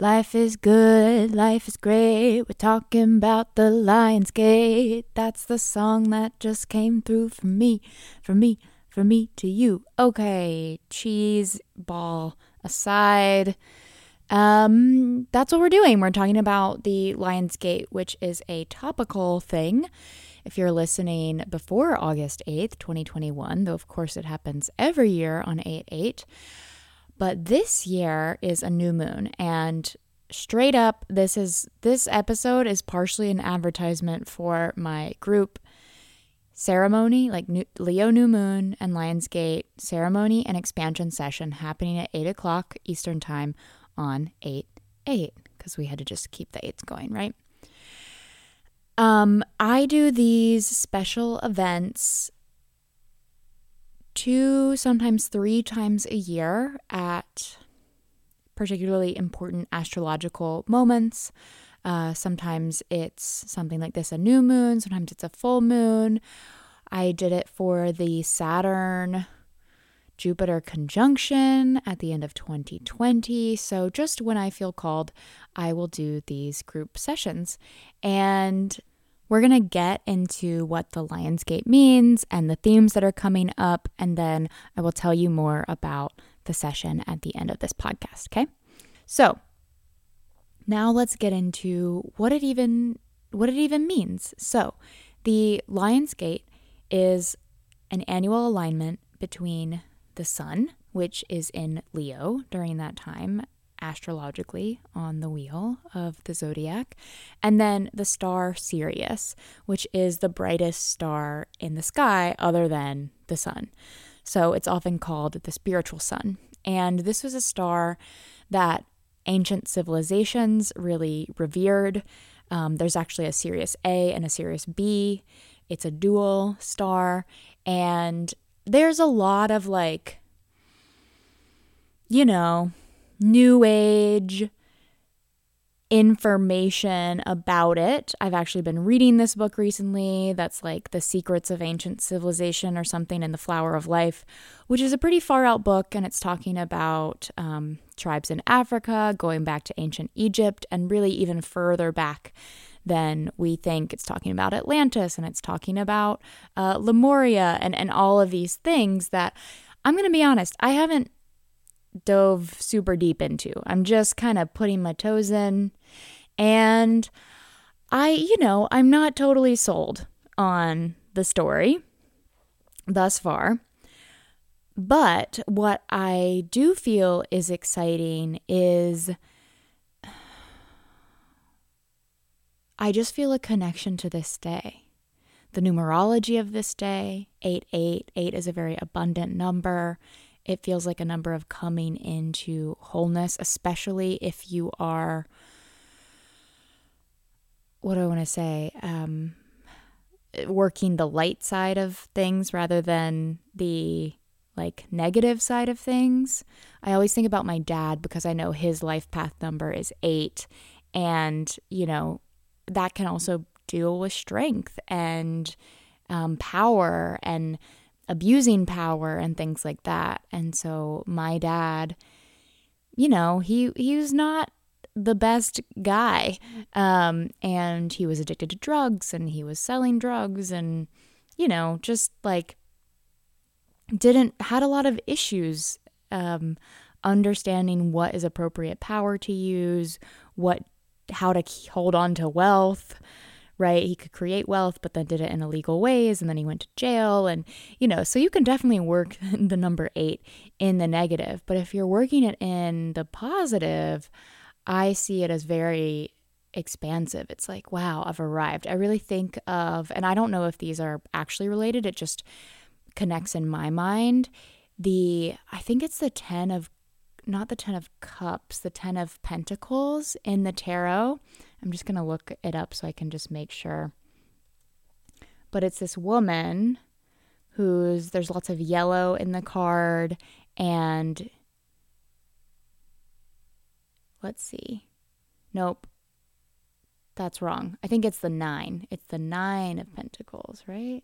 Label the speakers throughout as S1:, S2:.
S1: Life is good, life is great. We're talking about the Lion's Gate. That's the song that just came through for me, for me, for me to you. Okay, cheese ball aside. Um, that's what we're doing. We're talking about the Lion's Gate, which is a topical thing. If you're listening before August 8th, 2021, though of course it happens every year on 8 8. But this year is a new moon and straight up this is this episode is partially an advertisement for my group ceremony like new, leo new moon and lionsgate ceremony and expansion session happening at 8 o'clock eastern time on 8 8 because we had to just keep the eights going right? Um i do these special events two, sometimes three times a year at particularly important astrological moments. Uh, sometimes it's something like this a new moon, sometimes it's a full moon. I did it for the Saturn Jupiter conjunction at the end of 2020. So, just when I feel called, I will do these group sessions. And we're going to get into what the Lionsgate means and the themes that are coming up, and then I will tell you more about the session at the end of this podcast, okay? So, now let's get into what it even what it even means. So, the Lionsgate is an annual alignment between the sun, which is in Leo during that time, astrologically on the wheel of the zodiac, and then the star Sirius, which is the brightest star in the sky other than the sun. So it's often called the spiritual sun. And this was a star that ancient civilizations really revered. Um, there's actually a Sirius A and a Sirius B. It's a dual star. And there's a lot of like, you know, new age information about it. I've actually been reading this book recently that's like The Secrets of Ancient Civilization or something in The Flower of Life, which is a pretty far out book. And it's talking about um, tribes in Africa, going back to ancient Egypt, and really even further back than we think. It's talking about Atlantis and it's talking about uh, Lemuria and, and all of these things that I'm going to be honest, I haven't dove super deep into. I'm just kind of putting my toes in. And I, you know, I'm not totally sold on the story thus far. But what I do feel is exciting is I just feel a connection to this day. The numerology of this day, 888, 8 is a very abundant number. It feels like a number of coming into wholeness, especially if you are, what do I want to say? Um, working the light side of things rather than the like negative side of things. I always think about my dad because I know his life path number is eight. And, you know, that can also deal with strength and um, power and abusing power and things like that. And so my dad, you know, he he was not the best guy. Um, and he was addicted to drugs and he was selling drugs and you know, just like didn't had a lot of issues um, understanding what is appropriate power to use, what how to hold on to wealth, right? He could create wealth, but then did it in illegal ways. And then he went to jail. And, you know, so you can definitely work the number eight in the negative. But if you're working it in the positive, I see it as very expansive. It's like, wow, I've arrived. I really think of, and I don't know if these are actually related, it just connects in my mind. The, I think it's the 10 of, not the 10 of cups, the 10 of pentacles in the tarot I'm just going to look it up so I can just make sure. But it's this woman who's there's lots of yellow in the card and let's see. Nope. That's wrong. I think it's the 9. It's the 9 of pentacles, right?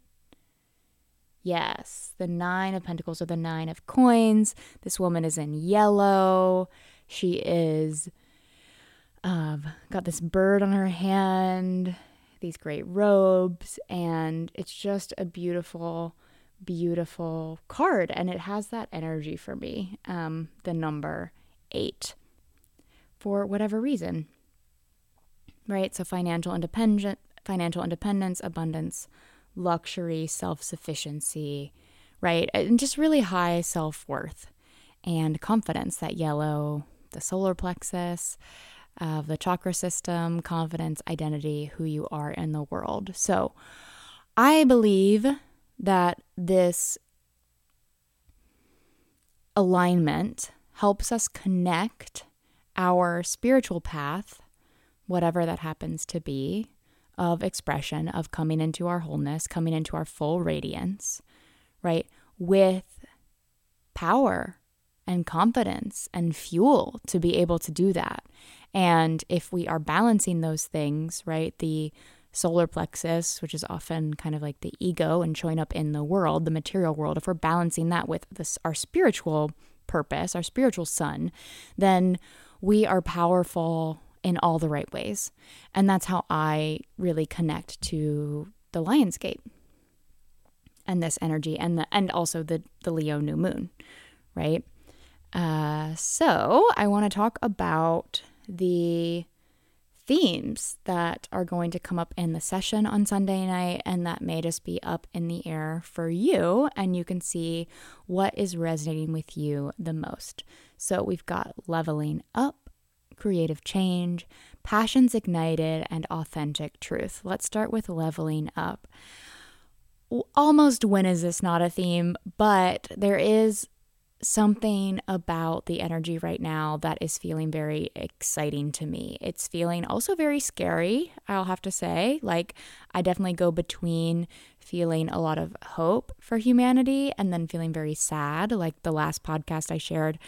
S1: Yes, the nine of pentacles or the nine of coins. This woman is in yellow. She is uh, got this bird on her hand, these great robes, and it's just a beautiful, beautiful card. And it has that energy for me, um, the number eight, for whatever reason. Right? So financial independent, financial independence, abundance, luxury, self-sufficiency, right? And just really high self-worth and confidence. That yellow, the solar plexus, of the chakra system, confidence, identity, who you are in the world. So I believe that this alignment helps us connect our spiritual path, whatever that happens to be, of expression, of coming into our wholeness, coming into our full radiance, right, with power and confidence and fuel to be able to do that. And if we are balancing those things, right, the solar plexus, which is often kind of like the ego and showing up in the world, the material world, if we're balancing that with this, our spiritual purpose, our spiritual sun, then we are powerful in all the right ways. And that's how I really connect to the Lionsgate and this energy and the and also the the Leo new moon, right? Uh, so I want to talk about the themes that are going to come up in the session on Sunday night, and that may just be up in the air for you, and you can see what is resonating with you the most. So we've got leveling up, creative change, passions ignited, and authentic truth. Let's start with leveling up. Almost when is this not a theme, but there is something about the energy right now that is feeling very exciting to me. It's feeling also very scary, I'll have to say. Like, I definitely go between feeling a lot of hope for humanity and then feeling very sad. Like the last podcast I shared,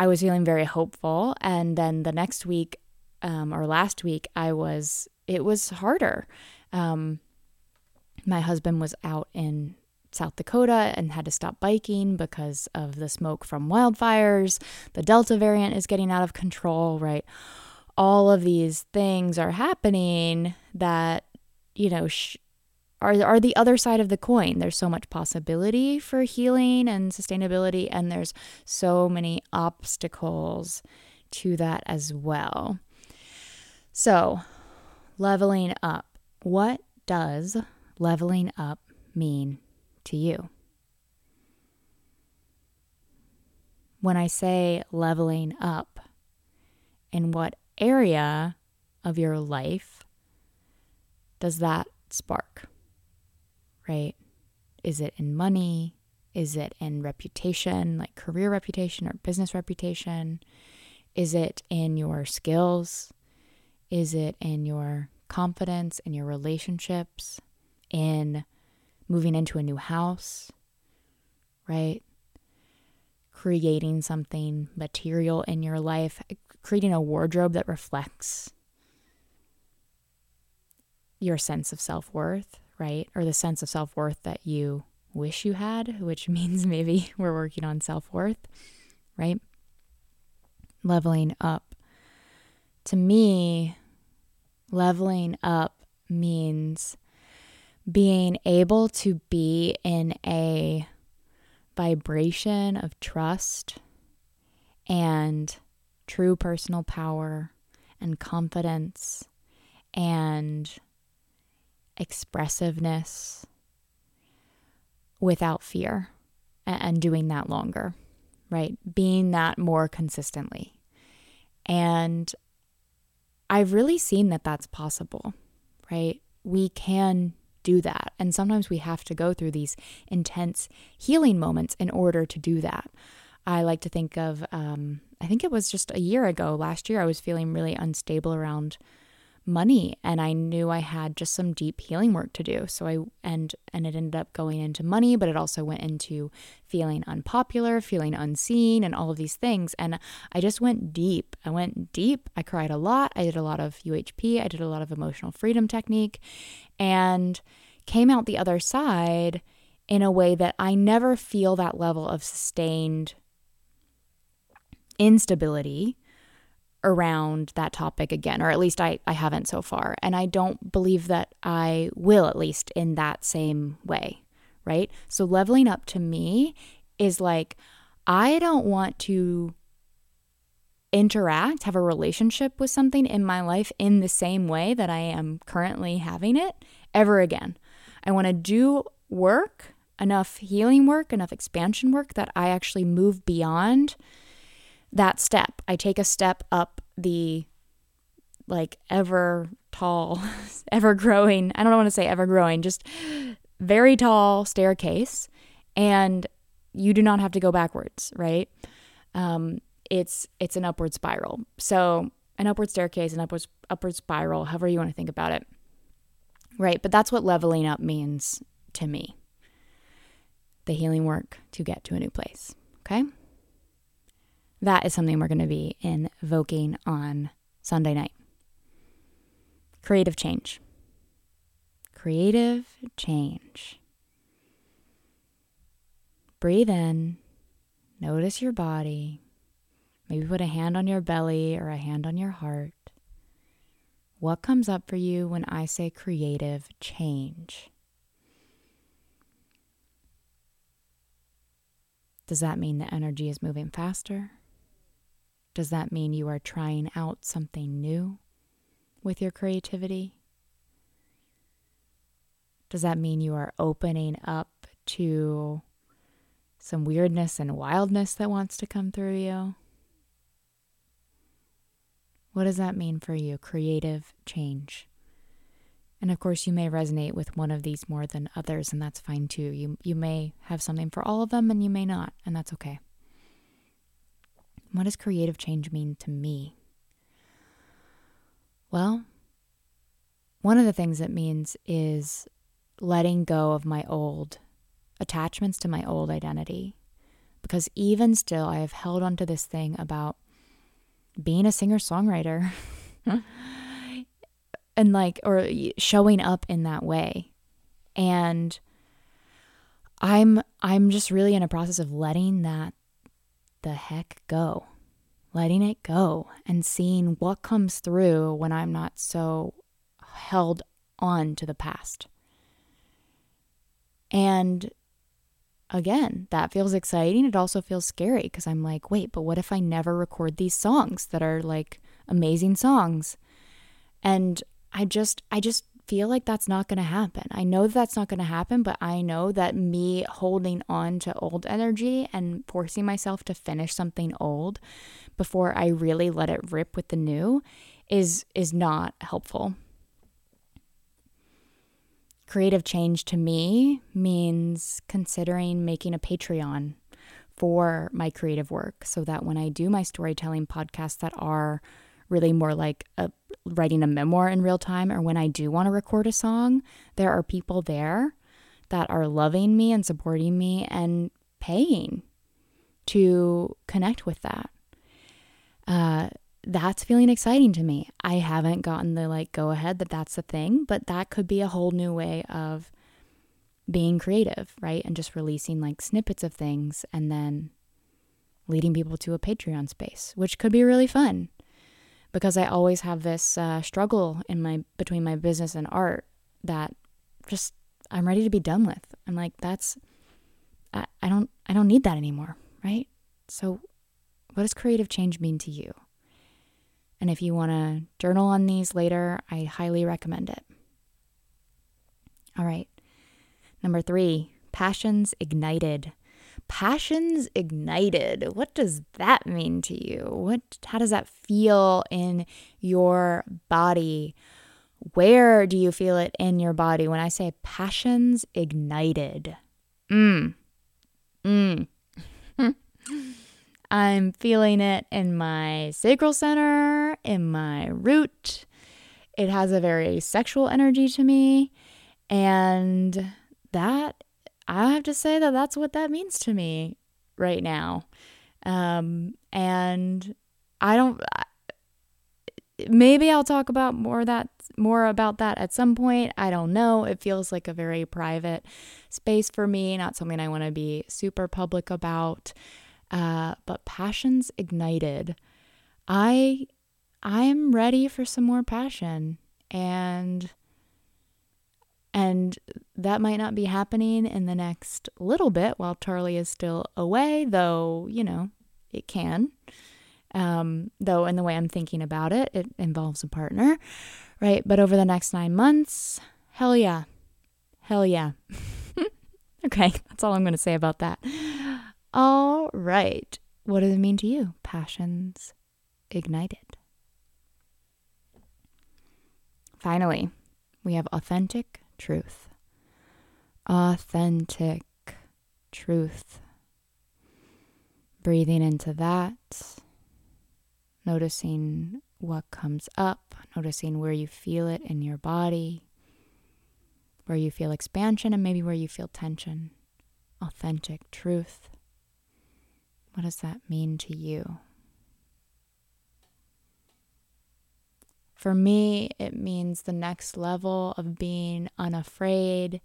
S1: I was feeling very hopeful. And then the next week, um, or last week, I was, it was harder. Um, my husband was out in South Dakota and had to stop biking because of the smoke from wildfires. The Delta variant is getting out of control, right? All of these things are happening that, you know, sh- are, are the other side of the coin. There's so much possibility for healing and sustainability, and there's so many obstacles to that as well. So, leveling up. What does leveling up mean to you. When I say leveling up, in what area of your life does that spark? Right? Is it in money? Is it in reputation, like career reputation or business reputation? Is it in your skills? Is it in your confidence, in your relationships, in moving into a new house, right? Creating something material in your life, creating a wardrobe that reflects your sense of self worth, right? Or the sense of self worth that you wish you had, which means maybe we're working on self worth, right? Leveling up. To me, leveling up means being able to be in a vibration of trust and true personal power and confidence and expressiveness without fear and doing that longer, right? Being that more consistently. And I've really seen that that's possible, right? We can do that. And sometimes we have to go through these intense healing moments in order to do that. I like to think of, um, I think it was just a year ago, last year, I was feeling really unstable around money and I knew I had just some deep healing work to do. So I and and it ended up going into money, but it also went into feeling unpopular, feeling unseen and all of these things and I just went deep. I went deep. I cried a lot. I did a lot of UHP, I did a lot of emotional freedom technique and came out the other side in a way that I never feel that level of sustained instability around that topic again, or at least I, I haven't so far. And I don't believe that I will, at least in that same way, right? So, leveling up to me is like, I don't want to interact, have a relationship with something in my life in the same way that I am currently having it ever again. I want to do work, enough healing work, enough expansion work that I actually move beyond that step. I take a step up the like ever tall, ever growing, I don't want to say ever growing, just very tall staircase. And you do not have to go backwards, right? Um, it's it's an upward spiral. So an upward staircase, an upward upward spiral, however you want to think about it. Right, but that's what leveling up means to me. The healing work to get to a new place. Okay? That is something we're going to be invoking on Sunday night. Creative change. Creative change. Breathe in, notice your body. Maybe put a hand on your belly or a hand on your heart. What comes up for you when I say creative change? Does that mean the energy is moving faster? Does that mean you are trying out something new with your creativity? Does that mean you are opening up to some weirdness and wildness that wants to come through you? What does that mean for you? Creative change. And of course, you may resonate with one of these more than others, and that's fine too. You, you may have something for all of them, and you may not, and that's okay. What does creative change mean to me? Well, one of the things it means is letting go of my old attachments to my old identity. Because even still, I have held onto this thing about being a singer songwriter and like, or showing up in that way. And I'm I'm just really in a process of letting that the heck go. Letting it go and seeing what comes through when I'm not so held on to the past. And again, that feels exciting. It also feels scary because I'm like, wait, but what if I never record these songs that are like amazing songs? And I just, I just feel like that's not going to happen. I know that that's not going to happen, but I know that me holding on to old energy and forcing myself to finish something old before I really let it rip with the new is is not helpful. Creative change to me means considering making a Patreon for my creative work so that when I do my storytelling podcasts that are really more like a, writing a memoir in real time, or when I do want to record a song, there are people there that are loving me and supporting me and paying to connect with that. Uh, that's feeling exciting to me. I haven't gotten the like go ahead that that's the thing, but that could be a whole new way of being creative, right? And just releasing like snippets of things and then leading people to a Patreon space, which could be really fun because I always have this uh, struggle in my between my business and art that just I'm ready to be done with. I'm like, that's I, I don't I don't need that anymore, right? So what does creative change mean to you? And if you want to journal on these later, I highly recommend it. All right. Number three, passions ignited passions ignited. What does that mean to you? What how does that feel in your body? Where do you feel it in your body when I say passions ignited? Mm. Mm. I'm feeling it in my sacral center, in my root. It has a very sexual energy to me. And that I have to say that that's what that means to me right now. Um, and I don't. Maybe I'll talk about more that more about that at some point. I don't know. It feels like a very private space for me, not something I want to be super public about. Uh, but passions ignited. I I'm ready for some more passion and and that might not be happening in the next little bit while Charlie is still away, though, you know, it can. Um, though, in the way I'm thinking about it, it involves a partner, right? But over the next nine months, hell yeah. Hell yeah. okay, that's all I'm going to say about that. All right. What does it mean to you? Passions ignited. Finally, we have authentic truth. Authentic truth. Breathing into that, noticing what comes up, noticing where you feel it in your body, where you feel expansion, and maybe where you feel tension. Authentic truth. What does that mean to you? For me, it means the next level of being unafraid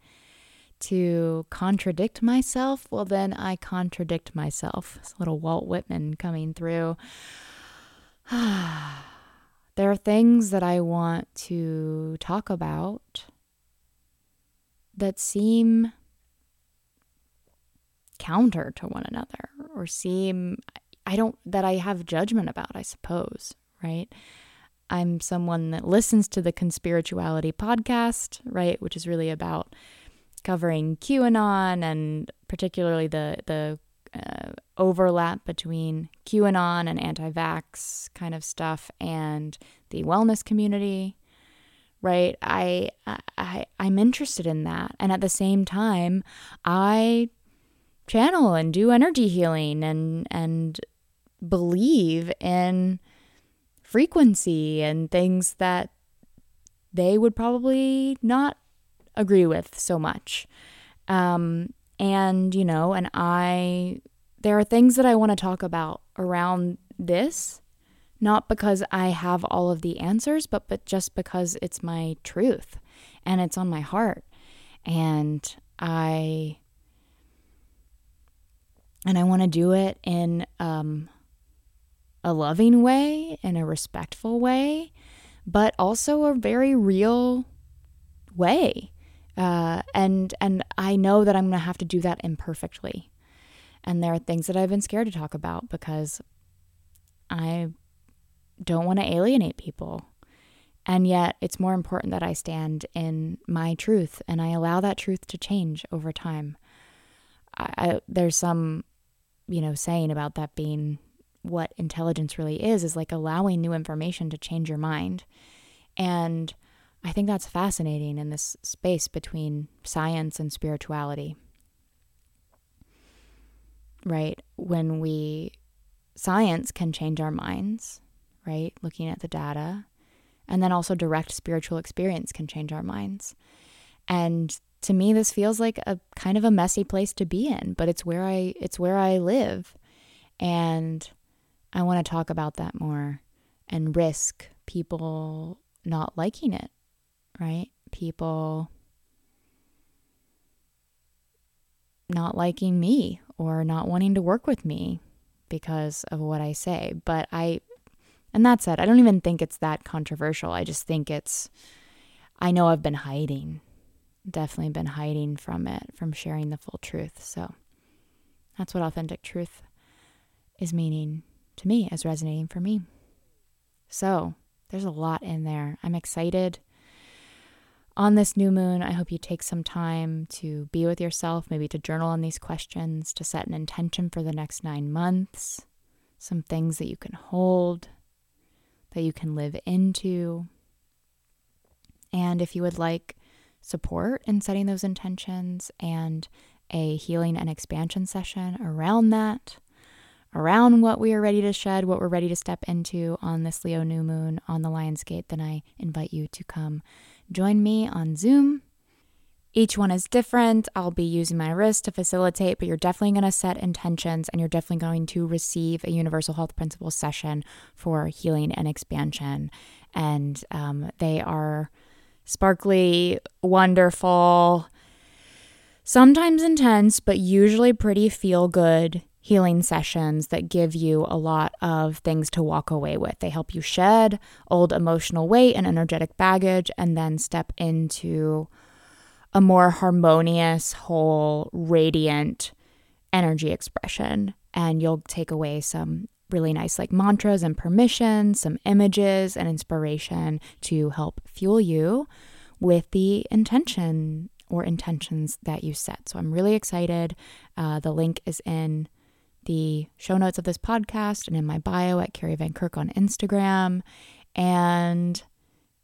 S1: to contradict myself. Well, then I contradict myself. It's a little Walt Whitman coming through. there are things that I want to talk about that seem counter to one another or seem I don't that I have judgment about, I suppose, right? I'm someone that listens to the Conspirituality podcast, right, which is really about covering QAnon and particularly the the uh, overlap between QAnon and anti-vax kind of stuff and the wellness community, right? I I I'm interested in that, and at the same time, I channel and do energy healing and and believe in frequency and things that they would probably not agree with so much. Um, and, you know, and I, there are things that I want to talk about around this, not because I have all of the answers, but, but just because it's my truth and it's on my heart. And I, and I want to do it in um, a loving way, in a respectful way, but also a very real way. Uh, and and I know that I'm going to have to do that imperfectly. And there are things that I've been scared to talk about because I don't want to alienate people. And yet, it's more important that I stand in my truth and I allow that truth to change over time. I, I, there's some, you know, saying about that being what intelligence really is is like allowing new information to change your mind. And I think that's fascinating in this space between science and spirituality. Right? When we science can change our minds, right? Looking at the data, and then also direct spiritual experience can change our minds. And to me this feels like a kind of a messy place to be in, but it's where I it's where I live. And I want to talk about that more and risk people not liking it, right? People not liking me or not wanting to work with me because of what I say. But I, and that said, I don't even think it's that controversial. I just think it's, I know I've been hiding, definitely been hiding from it, from sharing the full truth. So that's what authentic truth is meaning to me as resonating for me. So there's a lot in there. I'm excited. On this new moon, I hope you take some time to be with yourself, maybe to journal on these questions, to set an intention for the next nine months, some things that you can hold, that you can live into. And if you would like support in setting those intentions and a healing and expansion session around that, around what we are ready to shed, what we're ready to step into on this Leo new moon on the Lion's Gate, then I invite you to come join me on Zoom. Each one is different. I'll be using my wrist to facilitate, but you're definitely going to set intentions and you're definitely going to receive a Universal Health Principles session for healing and expansion. And um, they are sparkly, wonderful, sometimes intense, but usually pretty feel good healing sessions that give you a lot of things to walk away with. They help you shed old emotional weight and energetic baggage and then step into a more harmonious, whole, radiant energy expression. And you'll take away some really nice like mantras and permissions, some images and inspiration to help fuel you with the intention or intentions that you set. So I'm really excited. Uh, the link is in the show notes of this podcast and in my bio at Kerri Van Kirk on Instagram. And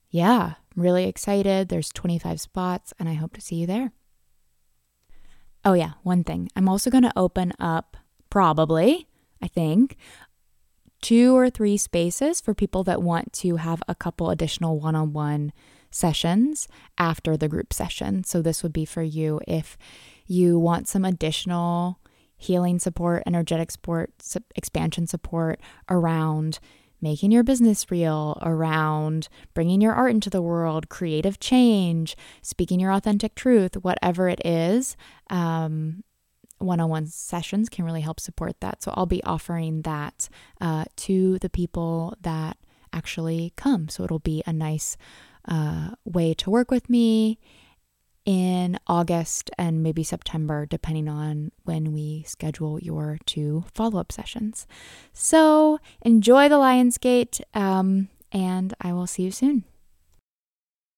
S1: yeah, I'm really excited. There's 25 spots, and I hope to see you there. Oh, yeah, one thing. I'm also going to open up, probably, I think, two or three spaces for people that want to have a couple additional one on one sessions after the group session. So, this would be for you if you want some additional healing support, energetic support, expansion support around making your business real, around bringing your art into the world, creative change, speaking your authentic truth, whatever it is. Um, one on one sessions can really help support that. So I'll be offering that uh, to the people that actually come. So it'll be a nice uh, way to work with me in August and maybe September, depending on when we schedule your two follow up sessions. So enjoy the Lionsgate, um, and I will see you soon.